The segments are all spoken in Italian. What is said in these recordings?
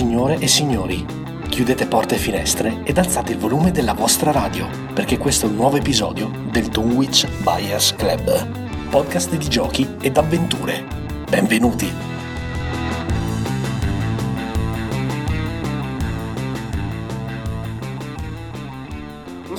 Signore e signori, chiudete porte e finestre ed alzate il volume della vostra radio, perché questo è un nuovo episodio del Dunwich Buyers Club, podcast di giochi ed avventure. Benvenuti!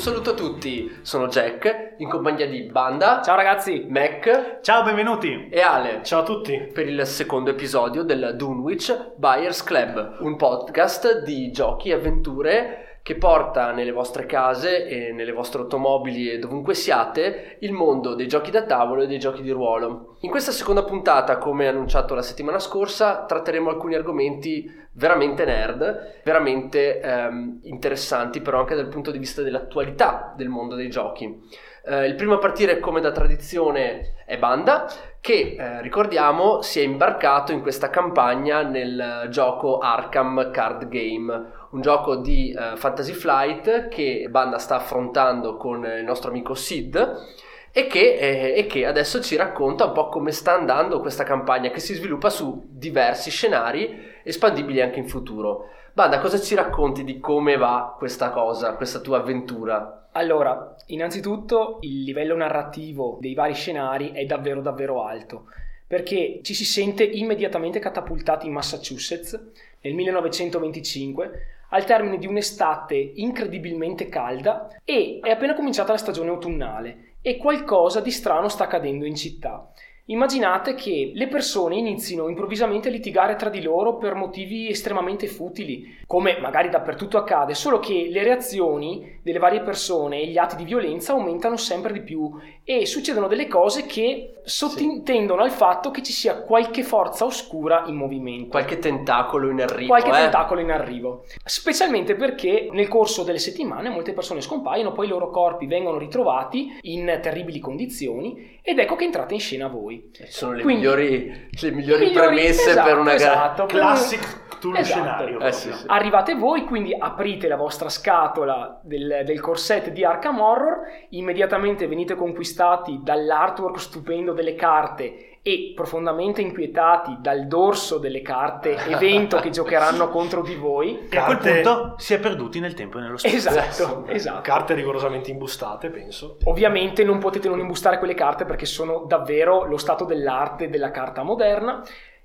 Saluto a tutti, sono Jack, in compagnia di Banda, Ciao ragazzi! Mac Ciao, benvenuti. e Ale Ciao a tutti. per il secondo episodio del Dunwich Buyers Club, un podcast di giochi e avventure che porta nelle vostre case e nelle vostre automobili e dovunque siate il mondo dei giochi da tavolo e dei giochi di ruolo. In questa seconda puntata, come annunciato la settimana scorsa, tratteremo alcuni argomenti veramente nerd, veramente ehm, interessanti però anche dal punto di vista dell'attualità del mondo dei giochi. Eh, il primo a partire, come da tradizione, è Banda, che eh, ricordiamo si è imbarcato in questa campagna nel gioco Arkham Card Game, un gioco di eh, Fantasy Flight che Banda sta affrontando con il nostro amico Sid. E che, eh, e che adesso ci racconta un po' come sta andando questa campagna che si sviluppa su diversi scenari espandibili anche in futuro. Banda, cosa ci racconti di come va questa cosa, questa tua avventura? Allora, innanzitutto il livello narrativo dei vari scenari è davvero davvero alto, perché ci si sente immediatamente catapultati in Massachusetts nel 1925 al termine di un'estate incredibilmente calda e è appena cominciata la stagione autunnale e qualcosa di strano sta accadendo in città. Immaginate che le persone inizino improvvisamente a litigare tra di loro per motivi estremamente futili, come magari dappertutto accade, solo che le reazioni delle varie persone e gli atti di violenza aumentano sempre di più e succedono delle cose che sottintendono al fatto che ci sia qualche forza oscura in movimento. Qualche tentacolo in arrivo, Qualche eh? tentacolo in arrivo, specialmente perché nel corso delle settimane molte persone scompaiono, poi i loro corpi vengono ritrovati in terribili condizioni ed ecco che entrate in scena voi. Ci sono le Quindi- migliori, le migliori Migliori- premesse esatto, per una gara. esatto, per Classic tool Esatto. scenario. Eh, sì, sì. Arrivate voi, quindi aprite la vostra scatola del, del corset di Arkham Horror, immediatamente venite conquistati dall'artwork stupendo delle carte e profondamente inquietati dal dorso delle carte evento che giocheranno contro di voi. E a quel punto si è perduti nel tempo e nello spazio. Esatto, esatto. Carte rigorosamente imbustate, penso. Ovviamente non potete non imbustare quelle carte perché sono davvero lo stato dell'arte della carta moderna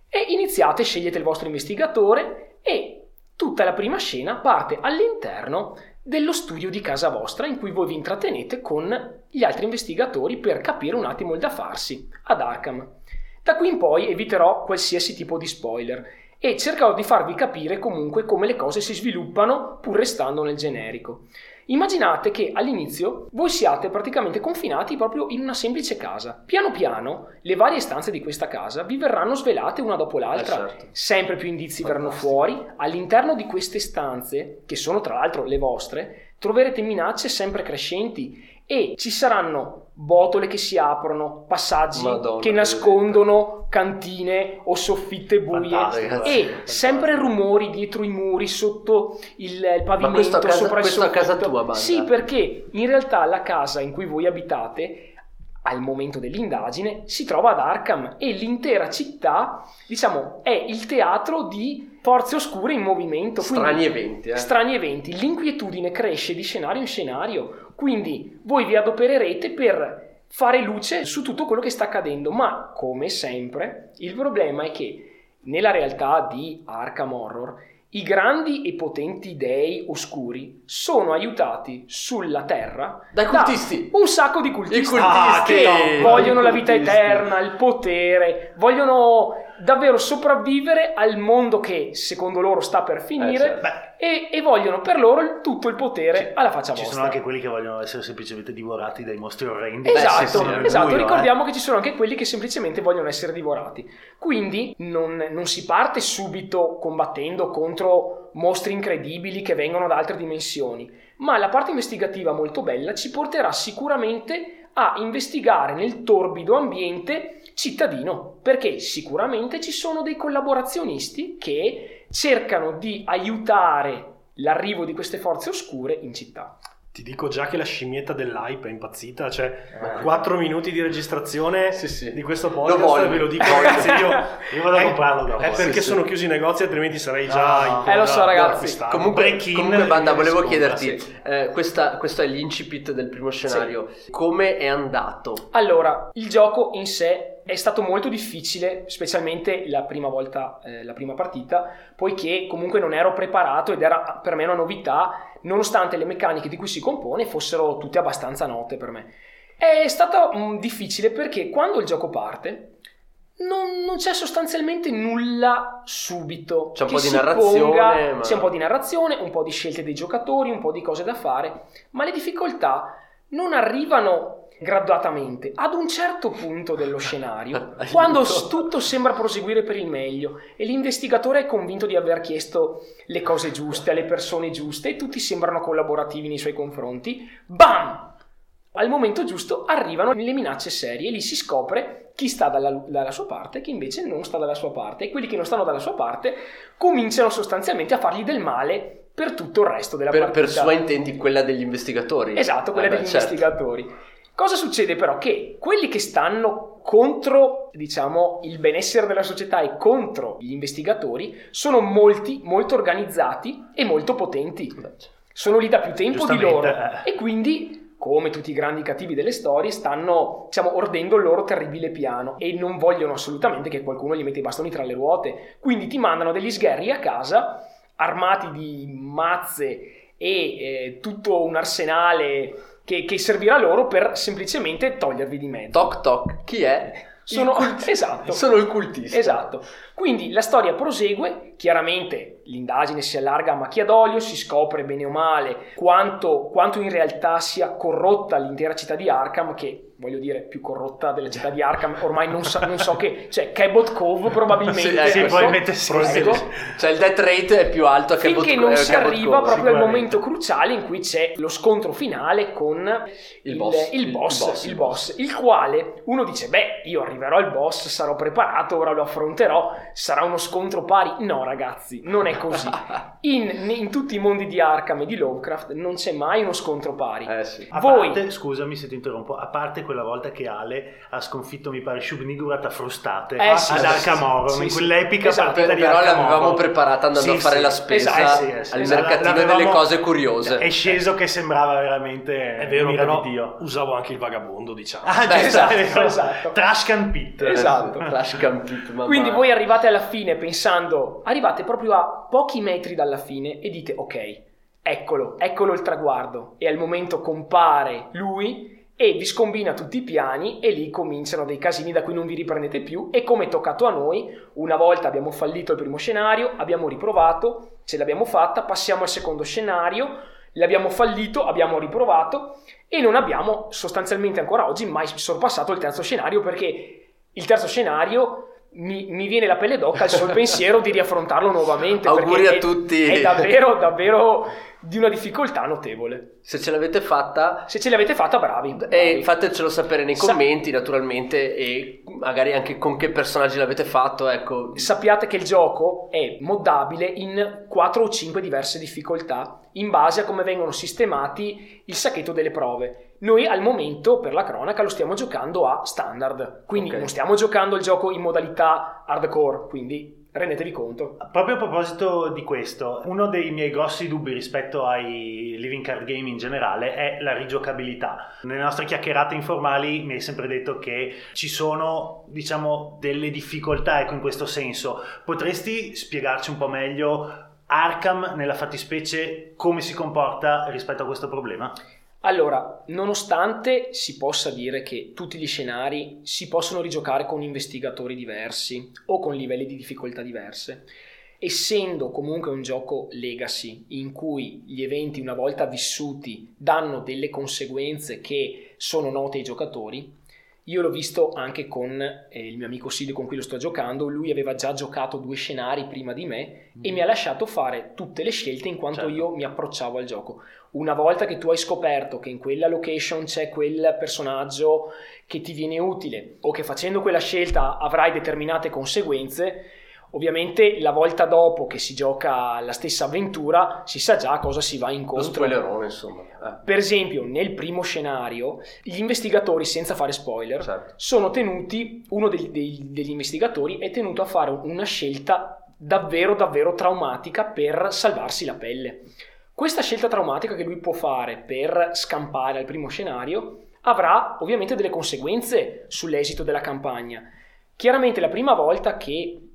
e iniziate, scegliete il vostro investigatore e tutta la prima scena parte all'interno dello studio di casa vostra in cui voi vi intrattenete con gli altri investigatori per capire un attimo il da farsi ad Arkham. Da qui in poi eviterò qualsiasi tipo di spoiler e cercherò di farvi capire comunque come le cose si sviluppano pur restando nel generico. Immaginate che all'inizio voi siate praticamente confinati proprio in una semplice casa. Piano piano le varie stanze di questa casa vi verranno svelate una dopo l'altra. Eh, certo. Sempre più indizi verranno Fantastico. fuori. All'interno di queste stanze, che sono tra l'altro le vostre, troverete minacce sempre crescenti e ci saranno botole che si aprono, passaggi Madonna, che nascondono cantine o soffitte buie Fantastico, e fantastico. sempre rumori dietro i muri, sotto il, il pavimento, casa- sopra il a casa soffitto. tua, Banda? Sì, perché in realtà la casa in cui voi abitate al momento dell'indagine si trova ad Arkham e l'intera città, diciamo, è il teatro di forze oscure in movimento. Strani eventi, eh? strani eventi. L'inquietudine cresce di scenario in scenario, quindi voi vi adopererete per fare luce su tutto quello che sta accadendo, ma come sempre il problema è che nella realtà di Arkham Horror i grandi e potenti dei oscuri sono aiutati sulla Terra Dai da cultisti. un sacco di cultisti, I cultisti. che Ah, vogliono la vita eterna, il potere, vogliono davvero sopravvivere al mondo che secondo loro sta per finire Eh, certo. E, e vogliono per loro il- tutto il potere alla faccia ci vostra. sono anche quelli che vogliono essere semplicemente divorati dai mostri orrendi. Esatto, Beh, esatto. buio, eh. ricordiamo che ci sono anche quelli che semplicemente vogliono essere divorati. Quindi non, non si parte subito combattendo contro mostri incredibili che vengono da altre dimensioni, ma la parte investigativa molto bella ci porterà sicuramente a investigare nel torbido ambiente cittadino, perché sicuramente ci sono dei collaborazionisti che cercano di aiutare l'arrivo di queste forze oscure in città. Ti dico già che la scimmietta dell'hype è impazzita, cioè 4 minuti di registrazione Sì, sì. di questo podcast, ve lo dico ragazzi, io, Io vado a comprarlo dopo. È perché Sì, sì. sono chiusi i negozi, altrimenti sarei già No. in Eh, lo so, ragazzi. Comunque, comunque Banda, in volevo chiederti, sì. eh, questa- questo è l'incipit del primo scenario, come è andato? Allora, il gioco in sé è stato molto difficile, specialmente la prima volta, eh, la prima partita, poiché comunque non ero preparato ed era per me una novità, nonostante le meccaniche di cui si compone fossero tutte abbastanza note per me. È stato mm, difficile perché quando il gioco parte non, non c'è sostanzialmente nulla subito. C'è un po' di narrazione, ponga- ma- C'è un po' di narrazione, un po' di scelte dei giocatori, un po' di cose da fare, ma le difficoltà non arrivano graduatamente. Ad un certo punto dello scenario, quando tutto sembra proseguire per il meglio e l'investigatore è convinto di aver chiesto le cose giuste alle persone giuste e tutti sembrano collaborativi nei suoi confronti, bam! Al momento giusto arrivano le minacce serie e lì si scopre chi sta dalla, dalla sua parte e chi invece non sta dalla sua parte e quelli che non stanno dalla sua parte cominciano sostanzialmente a fargli del male per tutto il resto della Per, partita. per sua intenti quella degli investigatori. Esatto, quella beh, degli certo. investigatori. Cosa succede però? Che quelli che stanno contro, diciamo, il benessere della società e contro gli investigatori sono molti, molto organizzati e molto potenti. Certo. Sono lì da più tempo di loro eh. e quindi, come tutti i grandi cattivi delle storie, stanno, diciamo, ordendo il loro terribile piano e non vogliono assolutamente che qualcuno gli metta i bastoni tra le ruote. Quindi ti mandano degli sgherri a casa armati di mazze e eh, tutto un arsenale che, che servirà loro per semplicemente togliervi di mezzo. Toc toc, chi è? Sono, Il esatto. Sono il cultista. Esatto. Quindi la storia prosegue, chiaramente l'indagine si allarga a macchia d'olio, si scopre bene o male quanto, quanto in realtà sia corrotta l'intera città di Arkham, che voglio dire più corrotta della città di Arkham, ormai non so, non so che, cioè Cabot Cove probabilmente. Sì, eh, Sì, questo- probabilmente sì. ecco. Cioè il death rate è più alto che Finché Bot- non eh, si che Bot arriva Cove. proprio al momento cruciale in cui c'è lo scontro finale con Il boss. il, boss, Il boss, il il boss, il quale uno dice, beh, io arriverò al boss, sarò preparato, ora lo affronterò, sarà uno scontro pari. No, ragazzi, non è così. In, in tutti i mondi di Arkham e di Lovecraft non c'è mai uno scontro pari. Eh sì. A Voi- parte, scusami se ti interrompo, a parte quella volta che Ale ha sconfitto, mi pare, Shub-Niggurath a frustate Eh, sì, ad sì, Arkham Horror, sì, in quell'epica Esatto. partita di Però l'avevamo preparata andando Sì, a fare sì. la spesa Esatto, sì, eh sì. al Esatto, mercatino l'avevamo- delle cose curiose. È sceso che sembrava veramente È vero, però di Dio. usavo anche il vagabondo, diciamo. Ah, Beh, esatto, ecco. esatto. Trash Can Pit. Esatto. Clash Campit, mamma. Quindi voi arrivate alla fine pensando, arrivate proprio a pochi metri dalla fine e dite ok, eccolo, eccolo il traguardo. E al momento compare lui e vi scombina tutti i piani e lì cominciano dei casini da cui non vi riprendete più e come è toccato a noi, una volta abbiamo fallito il primo scenario, abbiamo riprovato, ce l'abbiamo fatta, passiamo al secondo scenario, l'abbiamo fallito, abbiamo riprovato e non abbiamo sostanzialmente ancora oggi mai sorpassato il terzo scenario perché il terzo scenario mi, mi viene la pelle d'oca al solo pensiero di riaffrontarlo nuovamente. Auguri a tutti. È davvero, davvero di una difficoltà notevole. Se ce l'avete fatta, Se ce l'avete fatta, bravi. e bravi. fatecelo sapere nei Sa- commenti, naturalmente, e magari anche con che personaggi l'avete fatto. Ecco, Sappiate che il gioco è moddabile in 4 o 5 diverse difficoltà in base a come vengono sistemati il sacchetto delle prove. Noi al momento, per la cronaca, lo stiamo giocando a standard, quindi Ok. non stiamo giocando il gioco in modalità hardcore, quindi rendetevi conto. Proprio a proposito di questo, uno dei miei grossi dubbi rispetto ai living card game in generale è la rigiocabilità. Nelle nostre chiacchierate informali mi hai sempre detto che ci sono, diciamo, delle difficoltà, ecco, in questo senso. Potresti spiegarci un po' meglio Arkham nella fattispecie come si comporta rispetto a questo problema? Allora, nonostante si possa dire che tutti gli scenari si possono rigiocare con investigatori diversi o con livelli di difficoltà diverse, essendo comunque un gioco legacy in cui gli eventi una volta vissuti danno delle conseguenze che sono note ai giocatori, io l'ho visto anche con eh, il mio amico Silvio con cui lo sto giocando, lui aveva già giocato due scenari prima di me e mi ha lasciato fare tutte le scelte in quanto Certo. io mi approcciavo al gioco. Una volta che tu hai scoperto che in quella location c'è quel personaggio che ti viene utile o che facendo quella scelta avrai determinate conseguenze, Ovviamente la volta dopo che si gioca la stessa avventura si sa già a cosa si va Lo incontro. spoilerone, insomma. Eh, Per esempio, nel primo scenario, gli investigatori, senza fare spoiler, certo. sono tenuti, uno degli, dei- degli investigatori è tenuto a fare una scelta davvero, davvero traumatica per salvarsi la pelle. Questa scelta traumatica che lui può fare per scampare al primo scenario avrà ovviamente delle conseguenze sull'esito della campagna. Chiaramente la prima volta che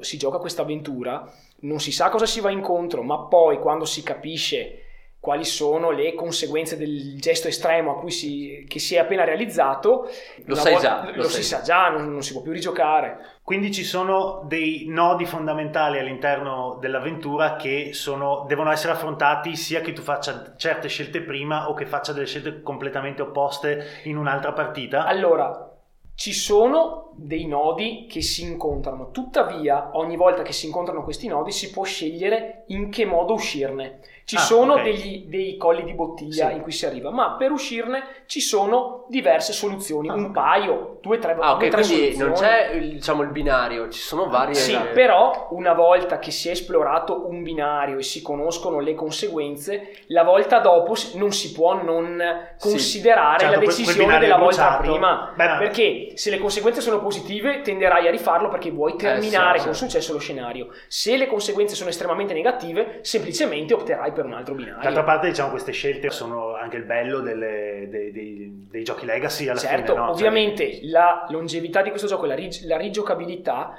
si gioca questa avventura non si sa cosa si va incontro, ma poi quando si capisce quali sono le conseguenze del gesto estremo a cui si, che si è appena realizzato, Lo sai volta- già, lo, lo si sa già, non, non si può più rigiocare. Quindi ci sono dei nodi fondamentali all'interno dell'avventura che sono- devono essere affrontati sia che tu faccia certe scelte prima o che faccia delle scelte completamente opposte in un'altra partita. Allora, ci sono dei nodi che si incontrano, tuttavia ogni volta che si incontrano questi nodi si può scegliere in che modo uscirne. Ci Ah, sono ok. degli, dei colli di bottiglia Sì. in cui si arriva, ma per uscirne ci sono diverse soluzioni, Ah, un ok. paio, due, tre, Ah, due, ok, tre quindi non c'è il, diciamo, il binario, ci sono varie... Sì, però una volta che si è esplorato un binario e si conoscono le conseguenze, la volta dopo non si può non Sì. considerare Certo, la decisione della volta bruciato. prima. Beh, Perché se le conseguenze sono positive tenderai a rifarlo perché vuoi terminare sì, con sì. successo lo scenario. Se le conseguenze sono estremamente negative, semplicemente opterai per un altro binario. D'altra parte, diciamo, queste scelte sono anche il bello delle- dei, dei- dei giochi legacy alla Certo, fine. no? Cioè, ovviamente la longevità di questo gioco, la, rig- la rigiocabilità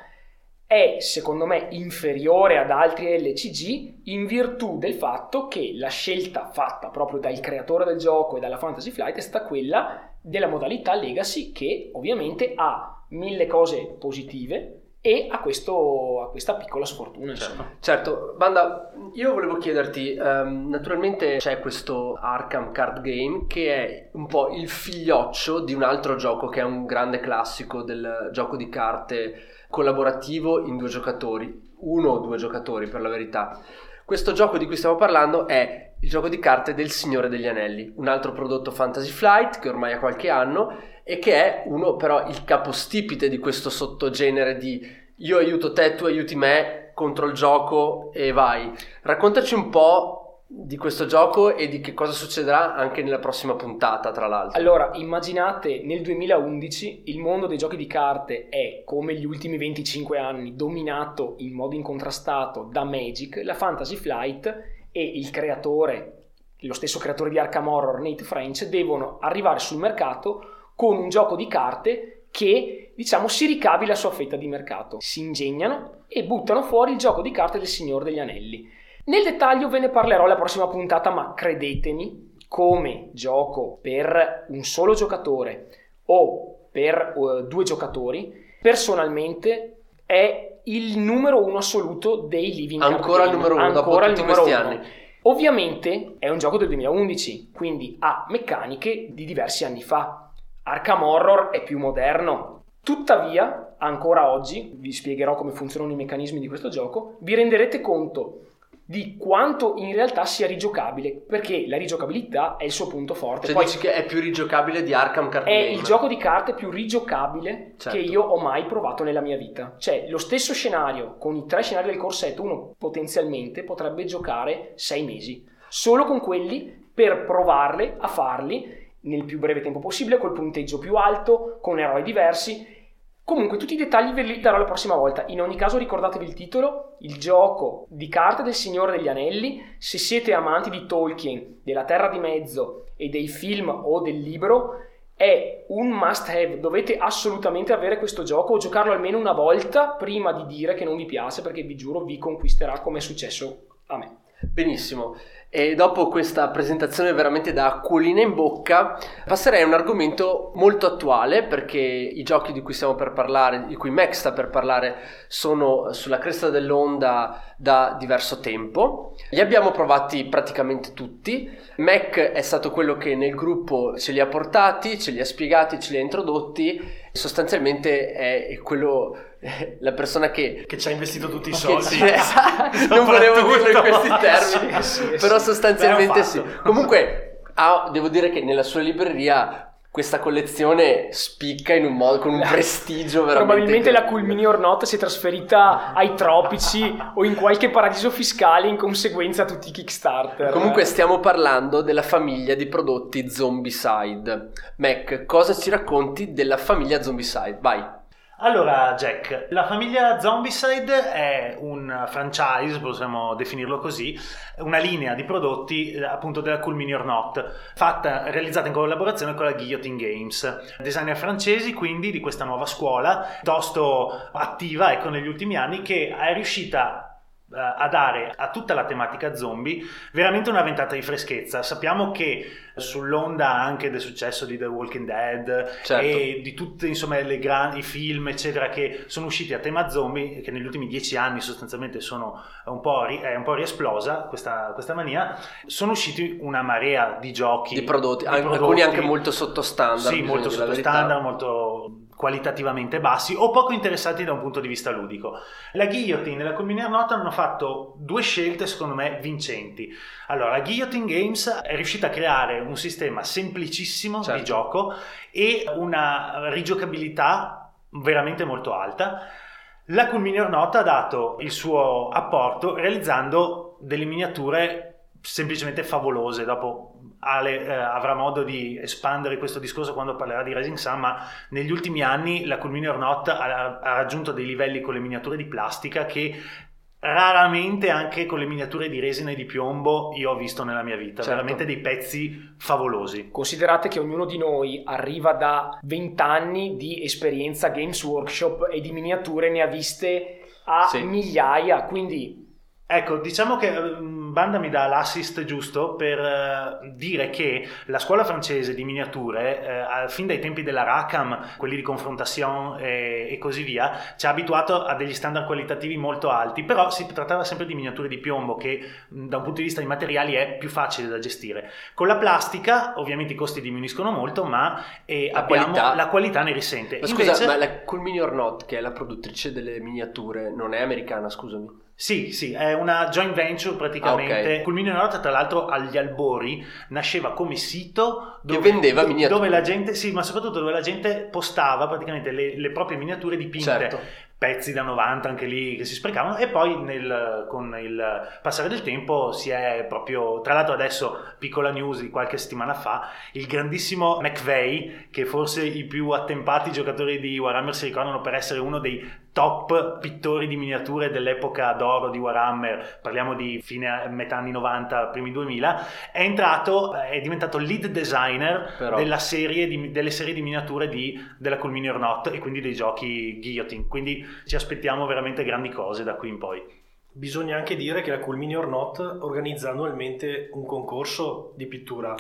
è secondo me inferiore ad altri LCG in virtù del fatto che la scelta fatta proprio dal creatore del gioco e dalla Fantasy Flight è stata quella della modalità Legacy che ovviamente ha mille cose positive e ha, questo, ha questa piccola sfortuna insomma. Certo, Banda, io volevo chiederti, ehm, naturalmente c'è questo Arkham Card Game che è un po' il figlioccio di un altro gioco che è un grande classico del gioco di carte collaborativo in due giocatori, uno o due giocatori per la verità. Questo gioco di cui stiamo parlando è il gioco di carte del Signore degli Anelli, un altro prodotto Fantasy Flight che ormai ha qualche anno e che è uno però il capostipite di questo sottogenere di io aiuto te, tu aiuti me contro il gioco e vai. Raccontaci un po' di questo gioco e di che cosa succederà anche nella prossima puntata, tra l'altro. Allora, immaginate nel 2011 il mondo dei giochi di carte è, come gli ultimi 25 anni, dominato in modo incontrastato da Magic, la Fantasy Flight e il creatore, lo stesso creatore di Arkham Horror, Nate French, devono arrivare sul mercato con un gioco di carte che, diciamo, si ricavi la sua fetta di mercato. Si ingegnano e buttano fuori il gioco di carte del Signore degli Anelli. Nel dettaglio ve ne parlerò la prossima puntata, ma credetemi, come gioco per un solo giocatore o per uh, due giocatori, personalmente è il numero uno assoluto dei living card Ancora il game. numero uno dopo Ancora il tutti numero questi uno. anni. Ovviamente è un gioco del 2011, quindi ha meccaniche di diversi anni fa. Arkham Horror è più moderno. Tuttavia, ancora oggi, vi spiegherò come funzionano i meccanismi di questo gioco, vi renderete conto di quanto in realtà sia rigiocabile, perché la rigiocabilità è il suo punto forte. Cioè Poi dici che è più rigiocabile di Arkham Card è Game. il gioco di carte più rigiocabile Certo. che io ho mai provato nella mia vita. Cioè, lo stesso scenario, con i tre scenari del corsetto, uno potenzialmente potrebbe giocare sei mesi. Solo con quelli per provarle a farli nel più breve tempo possibile, col punteggio più alto, con eroi diversi. Comunque, tutti i dettagli ve li darò la prossima volta. In ogni caso, ricordatevi il titolo: Il gioco di carte del Signore degli Anelli. Se siete amanti di Tolkien, della Terra di Mezzo e dei film o del libro, è un must have. Dovete assolutamente avere questo gioco o giocarlo almeno una volta prima di dire che non vi piace, perché vi giuro vi conquisterà come è successo a me. Benissimo. E dopo questa presentazione veramente da acquolina in bocca, passerei a un argomento molto attuale perché i giochi di cui stiamo per parlare, di cui Mac sta per parlare, sono sulla cresta dell'onda da diverso tempo. Li abbiamo provati praticamente tutti. Mac è stato quello che nel gruppo ce li ha portati, ce li ha spiegati, ce li ha introdotti. Sostanzialmente è quello la persona che Che ci ha investito tutti i soldi. sì, esatto. non volevo dirlo in questi termini Sì, sì, però sostanzialmente sì comunque ha- devo dire che nella sua libreria questa collezione spicca in un modo, con un prestigio veramente Probabilmente la. Culmini or Not si è trasferita ai tropici o in qualche paradiso fiscale in conseguenza a tutti i Kickstarter. Comunque stiamo parlando della famiglia di prodotti Zombicide. Mac, cosa ci racconti della famiglia Zombicide? Vai. Allora, Jack, la famiglia Zombicide è un franchise, possiamo definirlo così, una linea di prodotti eh, appunto della Cool Mini or Not, fatta, realizzata in collaborazione con la Guillotine Games. Designer francesi, quindi, di questa nuova scuola, piuttosto attiva, ecco, negli ultimi anni, che è riuscita a dare a tutta la tematica zombie veramente una ventata di freschezza. Sappiamo che sull'onda anche del successo di The Walking Dead Certo. e di tutti insomma le grandi i film eccetera che sono usciti a tema zombie che negli ultimi dieci anni sostanzialmente sono un po', ri- è un po' riesplosa questa, questa mania sono usciti una marea di giochi Di prodotti, di prodotti- alcuni anche molto sottostandard. sì, molto dire la sotto verità. standard, molto qualitativamente bassi o poco interessati da un punto di vista ludico. La Guillotine e la Culminier Nota hanno fatto due scelte secondo me vincenti. Allora, la Guillotine Games è riuscita a creare un sistema semplicissimo Certo. di gioco e una rigiocabilità veramente molto alta. La Culminier Nota ha dato il suo apporto realizzando delle miniature semplicemente favolose. Dopo Ale eh, avrà modo di espandere questo discorso quando parlerà di Rising Sun, ma negli ultimi anni la Culmini or Not ha, ha raggiunto dei livelli con le miniature di plastica che raramente anche con le miniature di resina e di piombo io ho visto nella mia vita, Certo. veramente dei pezzi favolosi. Considerate che ognuno di noi arriva da 20 anni di esperienza Games Workshop e di miniature ne ha viste a Sì. migliaia, quindi Ecco, diciamo che ehm, Banda mi dà l'assist giusto per eh, dire che la scuola francese di miniature, eh, fin dai tempi della Rackham, quelli di Confrontation e, e così via, ci ha abituato a degli standard qualitativi molto alti, però si trattava sempre di miniature di piombo che mh, da un punto di vista di materiali è più facile da gestire. Con la plastica ovviamente i costi diminuiscono molto, ma eh, La abbiamo- qualità- la qualità ne risente. Ma scusa, Invece- ma la Culmini or Not, che è la produttrice delle miniature, non è americana, scusami. Sì, sì, è una joint venture praticamente. Ah, ok. Culminio Nota, tra l'altro, agli albori nasceva come sito Che vendeva miniature. Dove la gente, sì, ma soprattutto dove la gente postava praticamente le, le proprie miniature dipinte. Certo. Pezzi da 90 anche lì che si sprecavano e poi nel- con il passare del tempo si è proprio, tra l'altro adesso piccola news di qualche settimana fa, il grandissimo McVeigh che forse i più attempati giocatori di Warhammer si ricordano per essere uno dei top pittori di miniature dell'epoca d'oro di Warhammer, parliamo di fine metà anni 90, primi 2000, è entrato, è diventato lead designer serie di- delle serie di miniature di, della Culmini or Not e quindi dei giochi Guillotine, quindi ci aspettiamo veramente grandi cose da qui in poi. Bisogna anche dire che la Culmini or Not organizza annualmente un concorso di pittura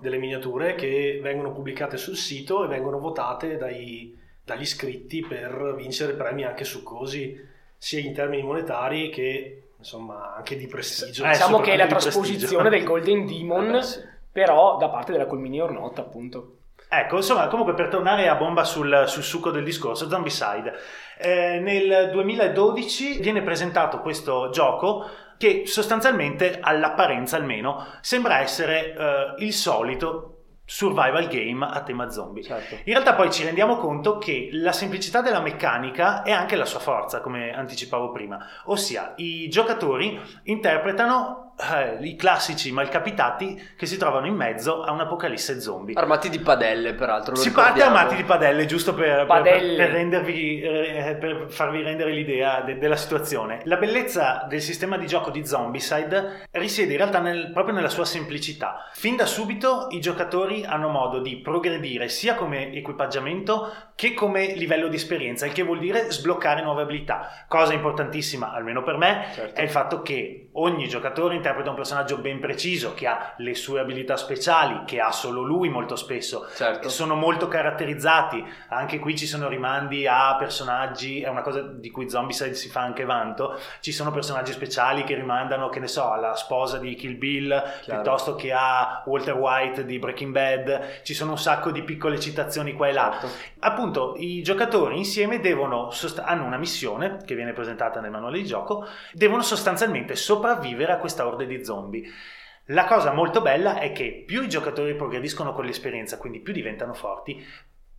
delle miniature che vengono pubblicate sul sito e vengono votate dai- dagli iscritti per vincere premi anche succosi, sia in termini monetari che insomma anche di prestigio. Eh, diciamo che è la trasposizione del. Golden Demon, Vabbè, sì. però da parte della Culmini or Not, appunto. Ecco, insomma, comunque per tornare a bomba sul, sul succo del discorso, Zombicide. Eh, nel 2012 viene presentato questo gioco che sostanzialmente, all'apparenza almeno, sembra essere eh, il solito survival game a tema zombie. Certo. In realtà poi ci rendiamo conto che la semplicità della meccanica è anche la sua forza, come anticipavo prima, ossia i giocatori interpretano eh, i classici malcapitati che si trovano in mezzo a un'apocalisse zombie. Armati di padelle, peraltro. Si parte ricordiamo. armati di padelle, giusto per, per- Padelle. per rendervi, eh, per farvi rendere l'idea de- della situazione. La bellezza del sistema di gioco di Zombicide risiede in realtà nel- proprio nella sua semplicità. Fin da subito i giocatori hanno modo di progredire sia come equipaggiamento che come livello di esperienza, il che vuol dire sbloccare nuove abilità. Cosa importantissima, almeno per me, Certo. è il fatto che ogni giocatore interpreta un personaggio ben preciso, che ha le sue abilità speciali, che ha solo lui molto spesso. Certo. Sono molto caratterizzati, anche qui ci sono rimandi a personaggi, è una cosa di cui Zombicide si fa anche vanto, ci sono personaggi speciali che rimandano, che ne so, alla sposa di Kill Bill, piuttosto che a Walter White di Breaking Bad, ci sono un sacco di piccole citazioni qua e là. Certo. Appunto, i giocatori insieme devono hanno una missione che viene presentata nel manuale di gioco, devono sostanzialmente sopravvivere a questa orde di zombie. La cosa molto bella è che più i giocatori progrediscono con l'esperienza, quindi più diventano forti,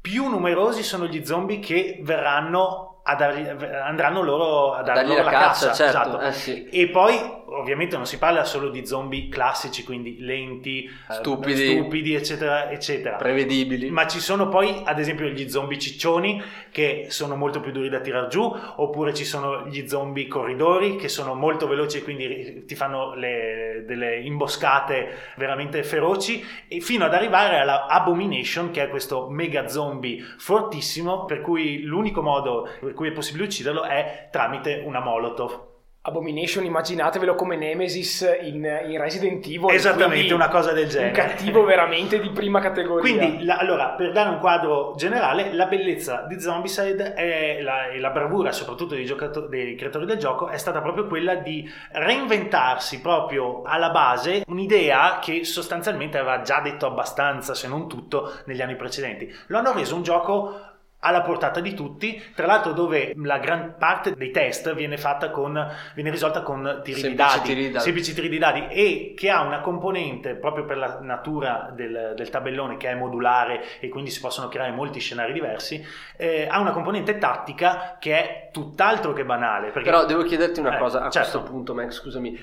più numerosi sono gli zombie che verranno a dargli, andranno loro a dargli la, la caccia, caccia. certo. esatto. Eh, sì. E poi ovviamente non si parla solo di zombie classici, quindi lenti, eh, Stupidi. stupidi eccetera, eccetera. prevedibili. Ma ci sono poi, ad esempio, gli zombie ciccioni che sono molto più duri da tirar giù, oppure ci sono gli zombie corridori che sono molto veloci e quindi ti fanno le- delle imboscate veramente feroci, e fino ad arrivare alla Abomination, che è questo mega zombie fortissimo, per cui l'unico modo cui è possibile ucciderlo è tramite una molotov. Abomination, immaginatevelo come Nemesis in, in Resident Evil. Esattamente, una cosa del Un genere. cattivo veramente di prima categoria. Quindi, la- allora, per dare un quadro generale, la bellezza di Zombicide e la, la bravura, soprattutto dei, dei creatori del gioco, è stata proprio quella di reinventarsi proprio alla base un'idea che sostanzialmente aveva già detto abbastanza, se non tutto, negli anni precedenti. Lo hanno reso un gioco alla portata di tutti, tra l'altro dove la gran parte dei test viene fatta con viene risolta con tiri di Semplici dadi, tiri di dadi. semplici tiri di dadi e che ha una componente proprio per la natura del, del tabellone che è modulare e quindi si possono creare molti scenari diversi, eh, ha una componente tattica che è tutt'altro che banale. Perché Però devo chiederti una Eh, cosa a certo. questo punto, Max, scusami.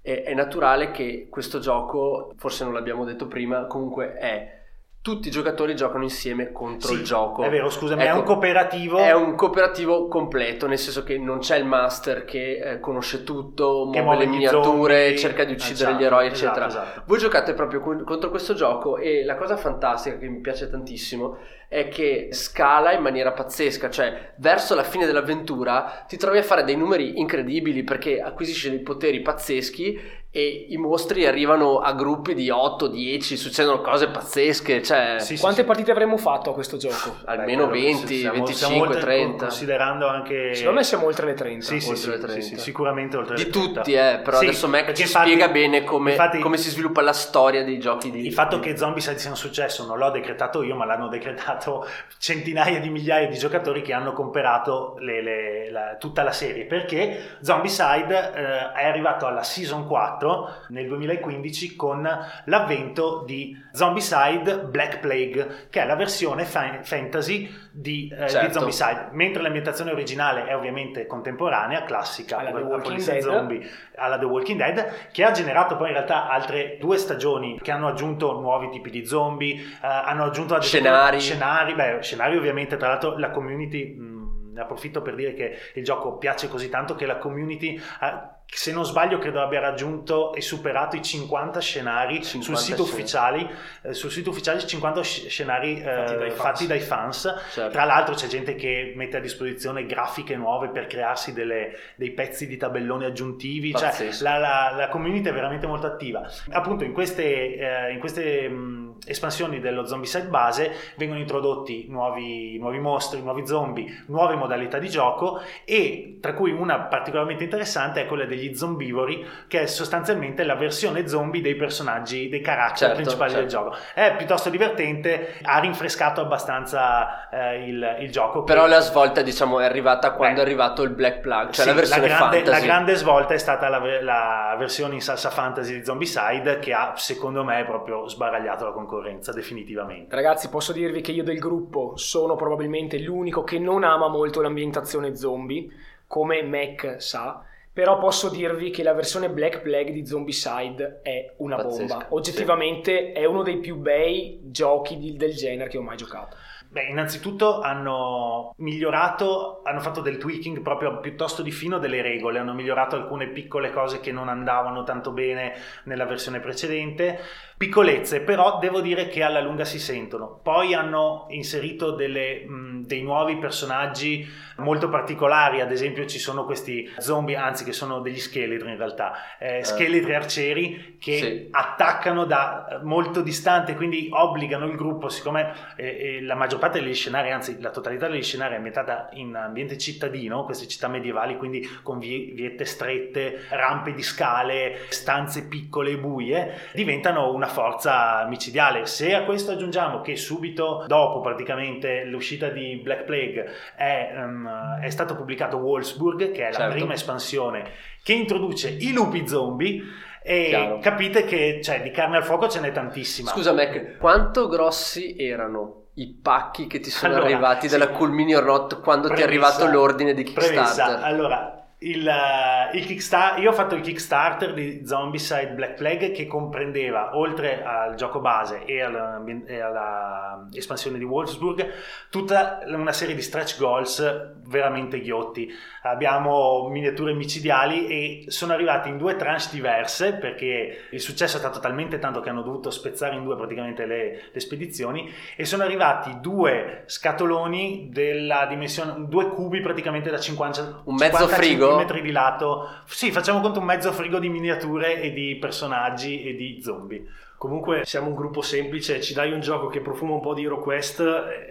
È, è naturale che questo gioco, forse non l'abbiamo detto prima, comunque è tutti i giocatori giocano insieme contro Sì, il gioco. È vero, scusami, è Ecco, un cooperativo. È un cooperativo completo, nel senso che non c'è il master che eh, conosce tutto, che muove le miniature, zombie. cerca di uccidere Esatto, gli eroi, esatto, eccetera. esatto. Voi giocate proprio con- contro questo gioco e la cosa fantastica che mi piace tantissimo è che scala in maniera pazzesca, cioè verso la fine dell'avventura ti trovi a fare dei numeri incredibili perché acquisisci dei poteri pazzeschi e i mostri arrivano a gruppi di 8, 10, succedono cose pazzesche, cioè Sì, sì, Quante sì. partite avremo fatto a questo gioco? almeno Beh, quello- 20, siamo- 25, siamo oltre- 30. Considerando anche... Secondo me siamo oltre le 30. Sì, sì, oltre sì, le sì, 30. sì, sicuramente oltre Di le 30. tutti, eh, però Sì, adesso Mac ci infatti- spiega bene come, infatti- come si sviluppa la storia dei giochi di Il fatto che Zombicide sia un successo non l'ho decretato io, ma l'hanno decretato centinaia di migliaia di giocatori che hanno comperato le- le- la- tutta la serie. Perché Zombicide eh, è arrivato alla Season 4 nel 2015 con l'avvento di Zombicide Black Plague, che è la versione fa- fantasy di, eh, Certo. di Zombicide. Mentre l'ambientazione originale è ovviamente contemporanea, classica, Alla The. Zombie alla The Walking Dead, che ha generato poi in realtà altre due stagioni che hanno aggiunto nuovi tipi di zombie, eh, hanno aggiunto Scenari. scenari, beh, scenari ovviamente, tra l'altro la community, mh, ne approfitto per dire che il gioco piace così tanto che la community, ha- se non sbaglio, credo abbia raggiunto e superato i 50 scenari 50 sul sito ufficiali, eh, sul sito ufficiale 50 sc- scenari eh, Fatti dai fatti, fans. dai fans. Certo. Tra l'altro c'è gente che mette a disposizione grafiche nuove per crearsi delle- dei pezzi di tabellone aggiuntivi, cioè la, la- la community è veramente molto attiva. Appunto in queste, eh, in queste mh, espansioni dello Zombicide base vengono introdotti nuovi, nuovi mostri, nuovi zombie, nuove modalità di gioco e tra cui una particolarmente interessante è quella degli zombivori che è sostanzialmente la versione zombie dei personaggi, dei caratteri Certo, principali del certo. gioco. È piuttosto divertente, ha rinfrescato abbastanza eh, il, il gioco. che- Però la svolta, diciamo, è arrivata quando Beh. è arrivato il Black Plug, cioè sì, la versione grande, fantasy. la grande svolta è stata la, la versione in salsa fantasy di Zombicide che ha, secondo me, proprio sbaragliato la concorrenza definitivamente. Ragazzi, posso dirvi che io del gruppo sono probabilmente l'unico che non ama molto l'ambientazione zombie, come Mac sa. Però posso dirvi che la versione Black Plague di Zombicide è una Pazzesca, bomba. Oggettivamente è uno dei più bei giochi di- del genere che ho mai giocato. Beh, innanzitutto hanno migliorato, hanno fatto del tweaking proprio piuttosto di fino delle regole, hanno migliorato alcune piccole cose che non andavano tanto bene nella versione precedente, piccolezze, però devo dire che alla lunga si sentono. Poi hanno inserito delle, mh, dei nuovi personaggi molto particolari, ad esempio ci sono questi zombie, anzi che sono degli scheletri in realtà, eh, scheletri arcieri che Sì. attaccano da molto distante, quindi obbligano il gruppo, siccome eh, eh, la maggior parte degli scenari, anzi la totalità degli scenari è ambientata in ambiente cittadino, queste città medievali, quindi con vie- viette strette, rampe di scale, stanze piccole e buie, diventano una una forza micidiale. Se a questo aggiungiamo che subito dopo praticamente l'uscita di Black Plague è, um, è stato pubblicato Wolfsburg, che è la Certo. prima espansione che introduce i lupi zombie, e Chiaro. capite che cioè, di carne al fuoco ce n'è tantissima. Scusa Mac, quanto grossi erano i pacchi che ti sono Allora, arrivati sì. dalla Culmini or Not quando ti è Premessa- arrivato l'ordine di Premessa, Kickstarter? allora, il, eh, il Kickstarter, io ho fatto il Kickstarter di Zombicide Black Plague che comprendeva, oltre al gioco base e alla, e alla espansione di Wolfsburg, tutta una serie di stretch goals veramente ghiotti. Abbiamo miniature micidiali e sono arrivati in due tranche diverse perché il successo è stato talmente tanto che hanno dovuto spezzare in due praticamente le, le spedizioni e sono arrivati due scatoloni della dimensione, due cubi praticamente da 50 Un mezzo 50 frigo? Centimetri di lato. Sì, facciamo conto un mezzo frigo di miniature e di personaggi e di zombie. Comunque siamo un gruppo semplice, ci dai un gioco che profuma un po' di HeroQuest,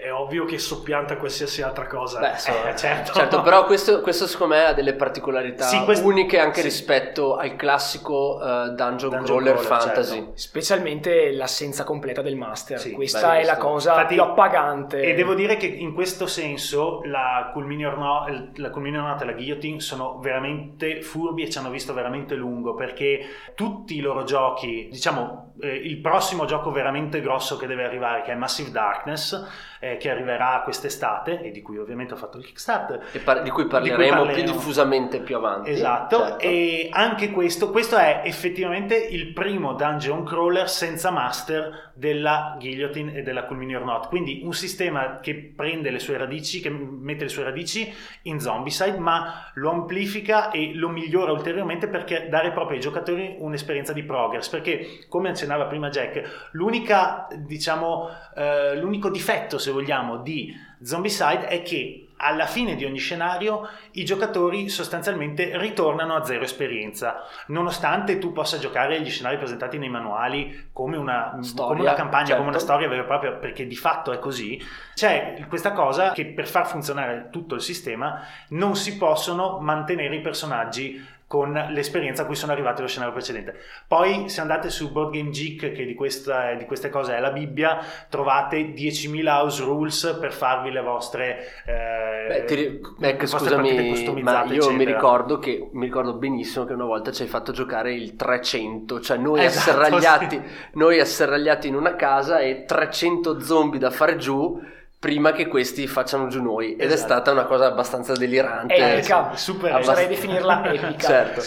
è ovvio che soppianta qualsiasi altra cosa. Beh, so- Eh, certo. certo, però questo, questo secondo me ha delle particolarità Sì, questo- uniche anche sì. rispetto al classico eh, dungeon, Dungeon crawler crawler, fantasy. certo. Specialmente l'assenza completa del master. Sì, Questa beh, è la cosa Infatti- più appagante. E devo dire che in questo senso la Culmini or No- e la Guillotine sono veramente furbi e ci hanno visto veramente lungo perché tutti i loro giochi, diciamo eh, il prossimo gioco veramente grosso che deve arrivare che è Massive Darkness eh, che arriverà quest'estate e di cui ovviamente ho fatto il Kickstarter par- di cui parleremo più parleremo. diffusamente più avanti. Esatto, certo. e anche questo, questo è effettivamente il primo dungeon crawler senza master della Guillotine e della Culmini or Not, quindi un sistema che prende le sue radici, che mette le sue radici in Zombicide, ma lo amplifica e lo migliora ulteriormente perché dare proprio ai giocatori un'esperienza di progress, perché come accennava prima Jack, l'unica, diciamo, eh, l'unico difetto, se vogliamo, di Zombicide è che alla fine di ogni scenario i giocatori sostanzialmente ritornano a zero esperienza, nonostante tu possa giocare gli scenari presentati nei manuali come una, Storia, come una campagna, certo. come una storia vera e propria, perché di fatto è così. C'è questa cosa che per far funzionare tutto il sistema non si possono mantenere i personaggi con l'esperienza a cui sono arrivati allo scenario precedente. Poi se andate su Board Game Geek, che di, questa- di queste cose è la Bibbia, trovate 10.000 house rules per farvi le vostre, eh, Beh, ti ecco, scusami, customizzate, ma io mi ricordo che mi ricordo benissimo che una volta ci hai fatto giocare il 300, cioè noi Esatto, asserragliati, sì. noi asserragliati in una casa e 300 zombie da fare giù prima che questi facciano giù noi ed è Esatto. stata una cosa abbastanza delirante. Epica, super oserei Abbast- definirla epica. certo.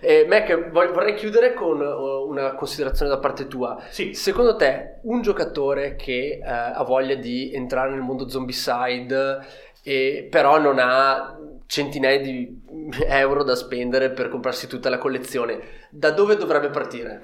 E Mac, vor- vorrei chiudere con uh, una considerazione da parte tua. Sì. Secondo te, un giocatore che eh, ha voglia di entrare nel mondo zombicide e però non ha centinaia di euro da spendere per comprarsi tutta la collezione, da dove dovrebbe partire?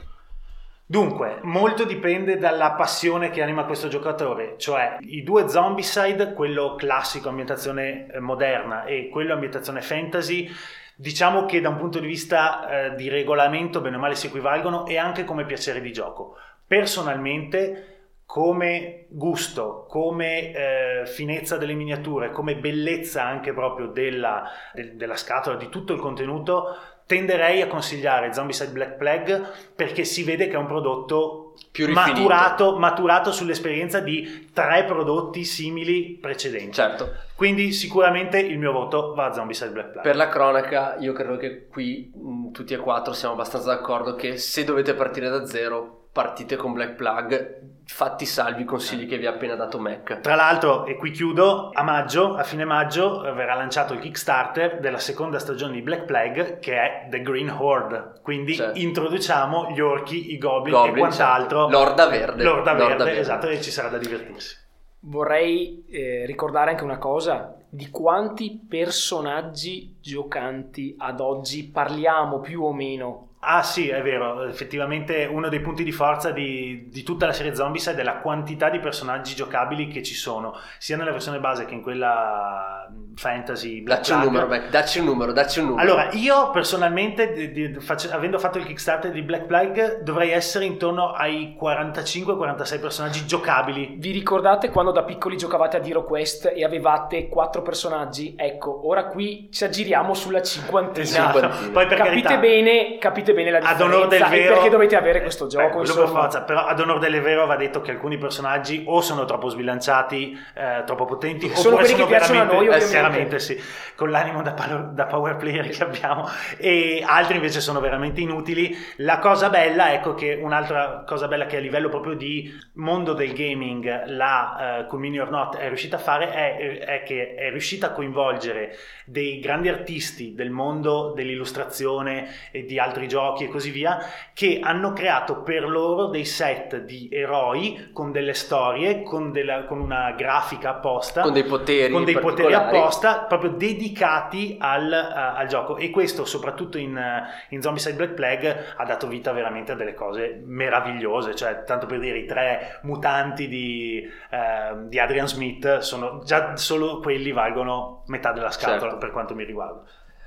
Dunque, molto dipende dalla passione che anima questo giocatore, cioè i due Zombicide, quello classico ambientazione eh, moderna e quello ambientazione fantasy, diciamo che da un punto di vista eh, di regolamento bene o male si equivalgono e anche come piacere di gioco. Personalmente come gusto, come eh, finezza delle miniature, come bellezza anche proprio della, del- della scatola, di tutto il contenuto, tenderei a consigliare Zombicide Black Plague perché si vede che è un prodotto maturato, maturato sull'esperienza di tre prodotti simili precedenti. Certo, Quindi sicuramente il mio voto va a Zombicide Black Plague. per la cronaca io credo che qui mh, tutti e quattro siamo abbastanza d'accordo che se dovete partire da zero partite con Black Plug, fatti salvi i consigli che vi ha appena dato Mac. Tra l'altro, e qui chiudo, a maggio, a fine maggio, verrà lanciato il Kickstarter della seconda stagione di Black Plague, che è The Green Horde. Quindi Certo. introduciamo gli orchi, i goblin, Goblin, e quant'altro. certo. L'orda verde. L'orda verde, L'orda verde. esatto, e ci sarà da divertirsi. Vorrei eh, ricordare anche una cosa, di quanti personaggi giocanti ad oggi parliamo più o meno. Ah sì, è vero, effettivamente uno dei punti di forza di, di tutta la serie Zombicide è la quantità di personaggi giocabili che ci sono, sia nella versione base che in quella fantasy Black Dacci un numero, Beck, dacci un numero, dacci un numero. Allora, io personalmente, di- di- faccio- avendo fatto il Kickstarter di Black Flag, dovrei essere intorno ai 45-46 personaggi giocabili. Vi ricordate quando da piccoli giocavate a Hero Quest e avevate quattro personaggi? Ecco, ora qui ci aggiriamo sulla cinquantina. Esatto. Poi per capite, carità, bene, capite bene la ad differenza onor del e vero, perché dovete avere questo Eh, gioco. insomma. per forza, però ad onor del vero va detto che alcuni personaggi o sono troppo sbilanciati, eh, troppo potenti, Sono oppure quelli sono che piacciono a noi. Chiaramente sì, con l'animo da, palo- da power player che abbiamo, e altri invece sono veramente inutili. La cosa bella, ecco che un'altra cosa bella che a livello proprio di mondo del gaming la uh, Cool Mini or Not è riuscita a fare è, è che è riuscita a coinvolgere dei grandi artisti del mondo dell'illustrazione e di altri giochi e così via che hanno creato per loro dei set di eroi con delle storie, con, della- con una grafica apposta, con dei poteri, con dei poteri. Apposta proprio dedicati al, a- al gioco. E questo soprattutto in, uh, in Zombicide Black Plague ha dato vita veramente a delle cose meravigliose. Cioè tanto per dire i tre mutanti di, ehm, di Adrian Smith sono già solo quelli valgono metà della scatola Certo. per quanto mi riguarda.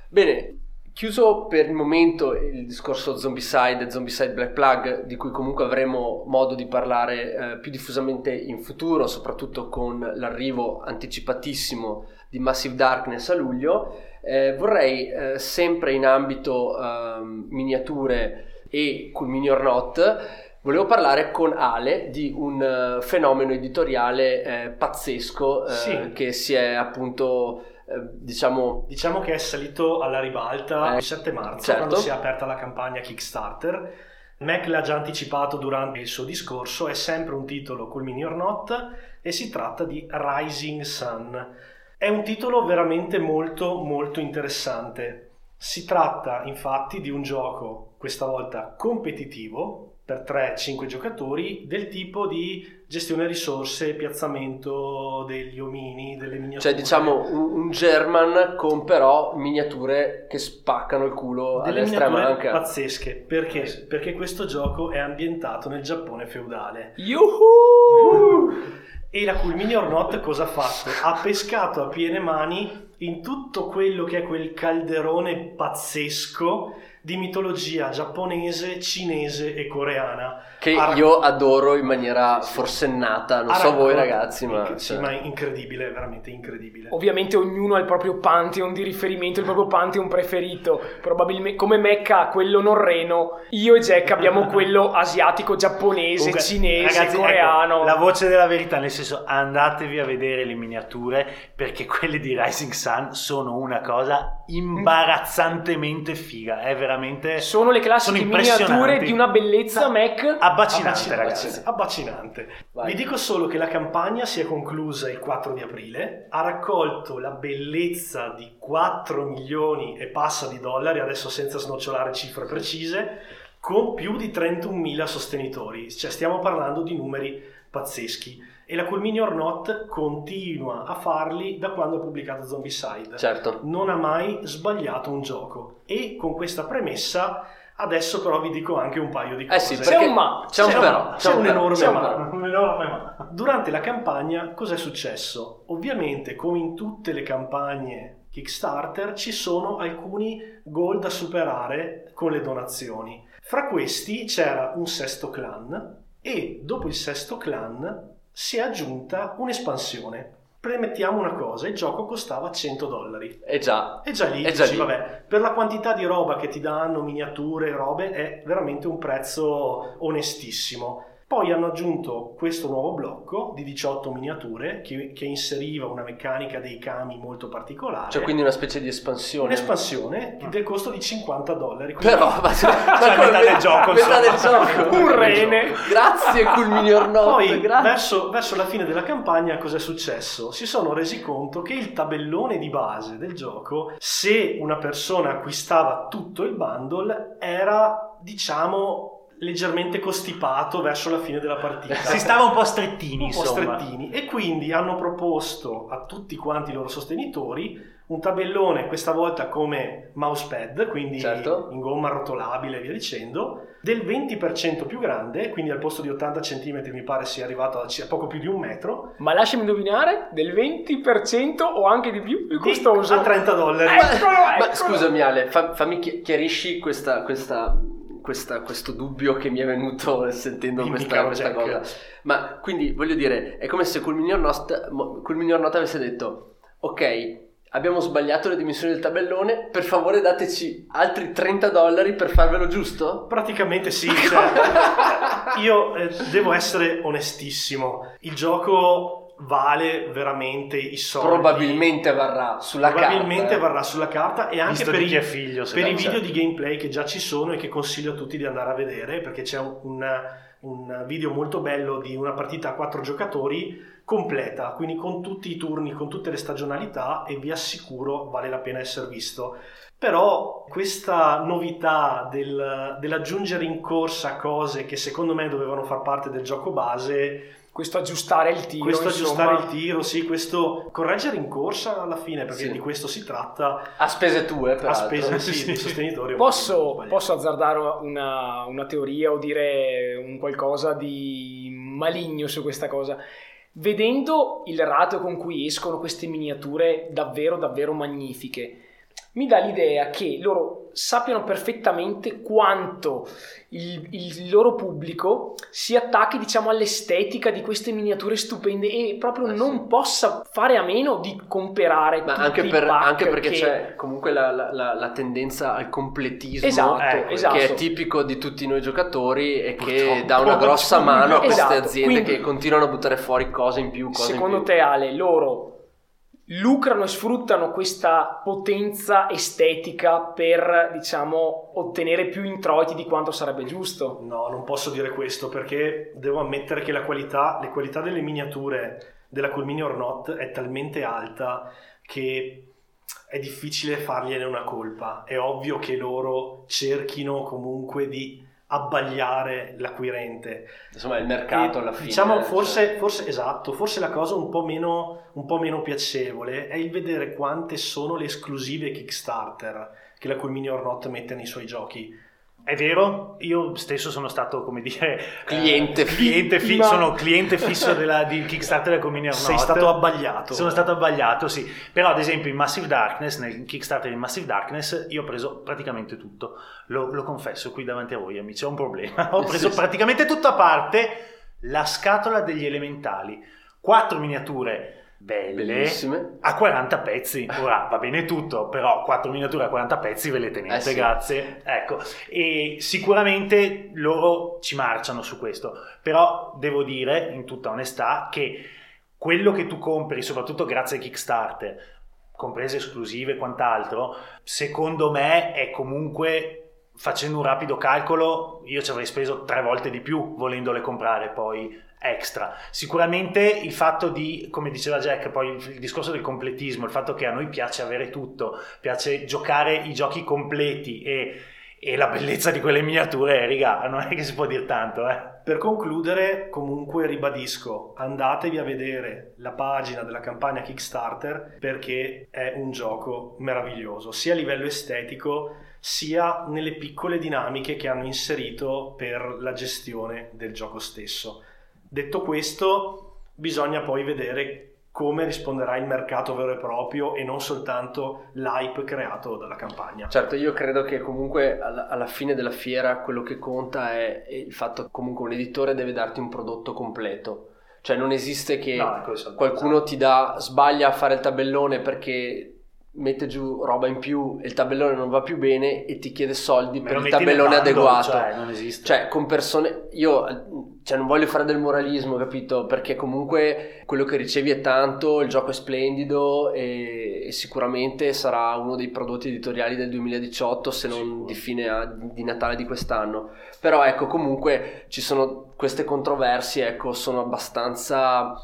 Bene, chiuso per il momento il discorso Zombicide e Zombicide Black Plug, di cui comunque avremo modo di parlare eh, più diffusamente in futuro, soprattutto con l'arrivo anticipatissimo di Massive Darkness a luglio, eh, vorrei eh, sempre in ambito ehm, miniature e Cool Mini or Not Volevo parlare con Ale di un eh, fenomeno editoriale eh, pazzesco eh, Sì. che si è appunto, eh, diciamo, Diciamo che è salito alla ribalta Eh, il 7 marzo, certo. quando si è aperta la campagna Kickstarter. Mac l'ha già anticipato durante il suo discorso, è sempre un titolo col mini or not e si tratta di Rising Sun. È un titolo veramente molto molto interessante. Si tratta infatti di un gioco, questa volta competitivo, per 3-5 giocatori, del tipo di gestione risorse, piazzamento degli omini, delle miniature. cioè diciamo un, un German con però miniature che spaccano il culo a delle destra a miniature manca. pazzesche perché? perché questo gioco è ambientato nel Giappone feudale Yuhu! e la Cool Mini or Not cosa ha fatto? ha pescato a piene mani in tutto quello che è quel calderone pazzesco di mitologia giapponese, cinese e coreana Che Ha- io adoro in maniera forsennata, non ha so voi ragazzi, ma... inc- sì, cioè, ma è incredibile, veramente incredibile Ovviamente ognuno ha il proprio pantheon di riferimento, il proprio pantheon preferito. Probabilmente come Mecca ha quello norreno, io e Jack abbiamo quello asiatico, giapponese, Comunque, cinese, ragazzi, coreano. ecco, la voce della verità, nel senso andatevi a vedere le miniature perché quelle di Rising Sun sono una cosa imbarazzantemente figa. È veramente Sono le classiche sono miniature di una bellezza Mac. abbacinante, ragazzi. Abbacinante. Vai. Vi dico solo che la campagna si è conclusa il 4 di aprile, ha raccolto la bellezza di 4 milioni e passa di dollari, adesso senza snocciolare cifre precise, con più di 31.000 sostenitori. Cioè stiamo parlando di numeri pazzeschi. E la Cool Mini or Not continua a farli da quando ha pubblicato Zombicide Certo. non ha mai sbagliato un gioco. E con questa premessa, adesso però vi dico anche un paio di cose. Eh sì, C'è un ma, c'è un c'è però, un- c'è c'è un un però, enorme c'è un ma. Un enorme ma. Durante la campagna cosa è successo? Ovviamente, come in tutte le campagne Kickstarter, ci sono alcuni goal da superare con le donazioni. Fra questi c'era un sesto clan e dopo il sesto clan si è aggiunta un'espansione. Premettiamo una cosa, il gioco costava 100 dollari. E già, E già lì, È già dici, lì. vabbè, per la quantità di roba che ti danno, miniature, robe, è veramente un prezzo onestissimo. Poi hanno aggiunto questo nuovo blocco di 18 miniature che, che inseriva una meccanica dei kami molto particolare. cioè quindi una specie di espansione. Un'espansione del costo di 50 dollari. Però, ma, ma Cioè, come- metà del gioco, metà del gioco. Un rene. Grazie, Cool Mini or Not, Poi, verso, verso la fine della campagna, cosa è successo? Si sono resi conto che il tabellone di base del gioco, se una persona acquistava tutto il bundle, era, diciamo, leggermente costipato verso la fine della partita. Si stava un po' strettini, un po' insomma. strettini e quindi hanno proposto a tutti quanti i loro sostenitori un tabellone questa volta come mousepad, quindi Certo. in gomma arrotolabile e via dicendo, del 20% più grande, quindi al posto di 80 cm mi pare sia arrivato a poco più di un metro, Ma lasciami indovinare, del 20% o anche di più, più costoso. a 30 dollari. Eccolo, Ma eccolo. scusami Ale, fa- fammi chi- chiarisci questa, questa- questa- questo dubbio che mi è venuto sentendo questa, questa cosa. Ma quindi voglio dire, è come se Cool Minior Not, mo- Cool Minior Not avesse detto, ok, abbiamo sbagliato le dimensioni del tabellone, per favore dateci altri 30 dollari per farvelo giusto? Praticamente sì, cioè, io eh, devo essere onestissimo, il gioco vale veramente i soldi. Probabilmente varrà sulla Probabilmente carta. eh. varrà sulla carta e anche Visto per i, figlio, per i video certo. di gameplay che già ci sono e che consiglio a tutti di andare a vedere perché c'è un, un- un video molto bello di una partita a quattro giocatori completa, quindi con tutti i turni, con tutte le stagionalità e vi assicuro vale la pena essere visto. Però questa novità del- dell'aggiungere in corsa cose che secondo me dovevano far parte del gioco base Questo aggiustare il tiro. questo aggiustare insomma. il tiro, sì, questo correggere in corsa alla fine, perché Sì. di questo si tratta, A spese tue, a peraltro. spese sì, dei sostenitori. Posso, posso azzardare una, una teoria o dire un qualcosa di maligno su questa cosa? Vedendo il ratio con cui escono queste miniature davvero, davvero magnifiche, mi dà l'idea che loro sappiano perfettamente quanto il, il loro pubblico si attacchi, diciamo, all'estetica di queste miniature stupende e proprio Eh, non sì. possa fare a meno di comprare Ma tutti anche, i per- pack anche perché che- c'è comunque la, la- la- la tendenza al completismo Esatto, esatto. che è tipico di tutti noi giocatori e che Purtroppo. dà una grossa mano a queste Esatto, aziende quindi- che continuano a buttare fuori cose in più. Cose Secondo in più. te, Ale, loro lucrano e sfruttano questa potenza estetica per, diciamo, ottenere più introiti di quanto sarebbe giusto? No, non posso dire questo perché devo ammettere che la qualità, le qualità delle miniature della Culmini or Not è talmente alta che è difficile fargliene una colpa. È ovvio che loro cerchino comunque di abbagliare l'acquirente. Insomma, il mercato E, alla fine. Diciamo, cioè, forse, forse esatto, forse la cosa un po, meno, un po' meno piacevole è il vedere quante sono le esclusive Kickstarter che la Culmini or Not mette nei suoi giochi. È vero, io stesso sono stato, come dire, Cliente eh, cliente fi- Ma- sono cliente fisso della, di Kickstarter della Community Sei stato abbagliato. Sono stato abbagliato, sì. Però, ad esempio, in Massive Darkness, nel Kickstarter di Massive Darkness, io ho preso praticamente tutto. Lo, lo confesso qui davanti a voi, amici, ho un problema. Ho preso Sì, sì. praticamente tutto a parte la scatola degli elementali. Quattro miniature belle Bellissime. a 40 pezzi. Ora va bene tutto, però 4 miniature a 40 pezzi ve le tenete, Eh sì. grazie. Ecco, e sicuramente loro ci marciano su questo, però devo dire in tutta onestà che quello che tu compri, soprattutto grazie a Kickstarter, comprese esclusive e quant'altro, secondo me è comunque facendo un rapido calcolo, io ci avrei speso tre volte di più volendole comprare poi extra. Sicuramente il fatto di, come diceva Jack, poi il, discorso del completismo, il fatto che a noi piace avere tutto, piace giocare i giochi completi e, e la bellezza di quelle miniature, riga, non è che si può dire tanto, eh. Per concludere, comunque ribadisco, andatevi a vedere la pagina della campagna Kickstarter perché è un gioco meraviglioso, sia a livello estetico sia nelle piccole dinamiche che hanno inserito per la gestione del gioco stesso. Detto questo, bisogna poi vedere come risponderà il mercato vero e proprio e non soltanto l'hype creato dalla campagna. Certo, io credo che comunque alla, fine della fiera quello che conta è, il fatto che comunque un editore deve darti un prodotto completo. Cioè non esiste che No, qualcuno ti dà, sbaglia a fare il tabellone perché mette giù roba in più e il tabellone non va più bene e ti chiede soldi Me per il tabellone bundle, adeguato. Cioè, non esiste. Cioè, con persone. Io cioè, non voglio fare del moralismo, capito? Perché comunque quello che ricevi è tanto, il gioco è splendido e, e sicuramente sarà uno dei prodotti editoriali del 2018, se non Sicuro. di fine a- di Natale di quest'anno. Però ecco, comunque ci sono queste controversie, ecco, sono abbastanza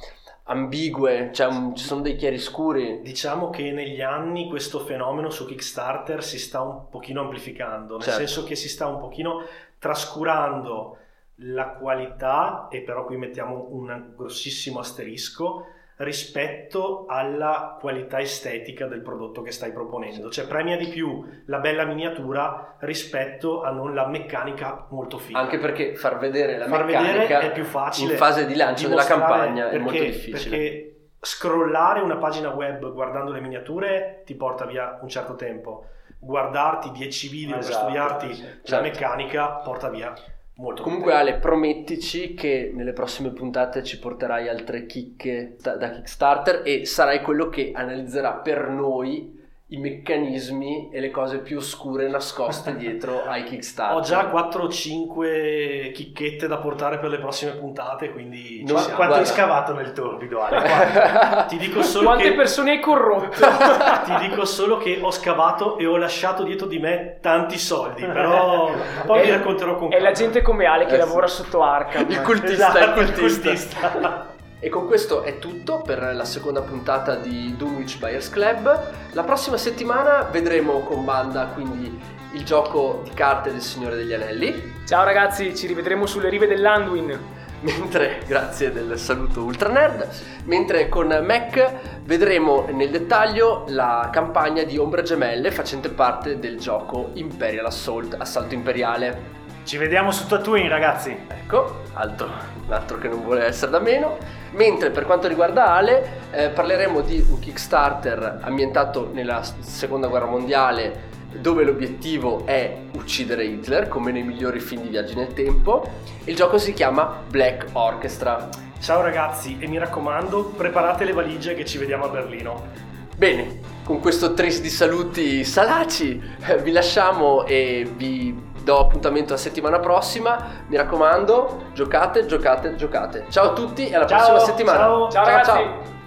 ambigue, cioè un- ci sono dei chiaroscuri. Diciamo che negli anni questo fenomeno su Kickstarter si sta un pochino amplificando, nel Certo. senso che si sta un pochino trascurando la qualità, e però qui mettiamo un grossissimo asterisco, rispetto alla qualità estetica del prodotto che stai proponendo. Cioè premia di più la bella miniatura rispetto a non la meccanica molto figa. Anche perché far vedere la Far meccanica vedere è più facile. in fase di lancio della campagna è perché- molto difficile. Perché scrollare una pagina web guardando le miniature ti porta via un certo tempo. Guardarti 10 video per Esatto, studiarti sì. la Certo. meccanica porta via molto Comunque. Ale, promettici che nelle prossime puntate ci porterai altre chicche da Kickstarter e sarai quello che analizzerà per noi i meccanismi e le cose più oscure nascoste dietro ai Kickstarter. Ho già 4 o 5 chicchette da portare per le prossime puntate, quindi ci No, siamo. Quanto guarda. hai scavato nel torbido, Ale? Ti dico solo Quante che persone hai corrotto? ti dico solo che ho scavato e ho lasciato dietro di me tanti soldi, però poi vi racconterò con È la calma. gente come Ale che Eh sì. lavora sotto Arkham. Il cultista, Esatto, il il cultista. E con questo è tutto per la seconda puntata di Dunwich Buyers Club. La prossima settimana vedremo con banda quindi il gioco di carte del Signore degli Anelli. Ciao ragazzi, ci rivedremo sulle rive dell'Anduin. Mentre, grazie del saluto ultra nerd, mentre con Mac vedremo nel dettaglio la campagna di Ombre Gemelle facente parte del gioco Imperial Assault, Assalto Imperiale. Ci vediamo su Tatooine, ragazzi. Ecco, altro, un altro che non vuole essere da meno. Mentre per quanto riguarda Ale, eh, parleremo di un Kickstarter ambientato nella seconda guerra mondiale, dove l'obiettivo è uccidere Hitler, come nei migliori film di viaggi nel tempo. Il gioco si chiama Black Orchestra. Ciao ragazzi e mi raccomando, preparate le valigie che ci vediamo a Berlino. Bene, con questo tris di saluti salaci eh, vi lasciamo e vi do appuntamento la settimana prossima. Mi raccomando, giocate, giocate, giocate. Ciao a tutti e alla Ciao, prossima settimana. ciao. Ciao ragazzi!